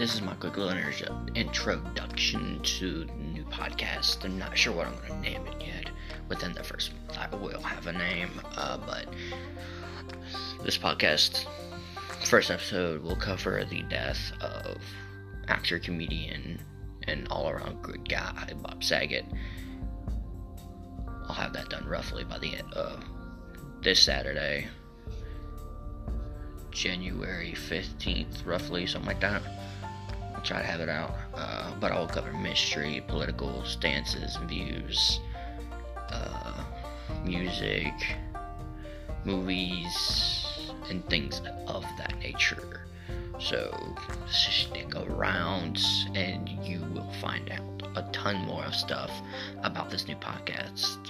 this is my quick little introduction to the new podcast. I'm not sure what I'm going to name it yet. Within the first I will have a name, uh, but this podcast, first episode, will cover the death of actor, comedian, and all around good guy, Bob Saget. I'll have that done roughly by the end of this Saturday, January 15th, roughly, something like that. Try to have it out. Uh, but I'll cover mystery, political stances, views, uh, music, movies, and things of that nature. So stick around and you will find out a ton more of stuff about this new podcast.